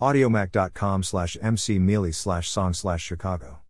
Audiomac.com slash mcmealy slash song slash Chicago.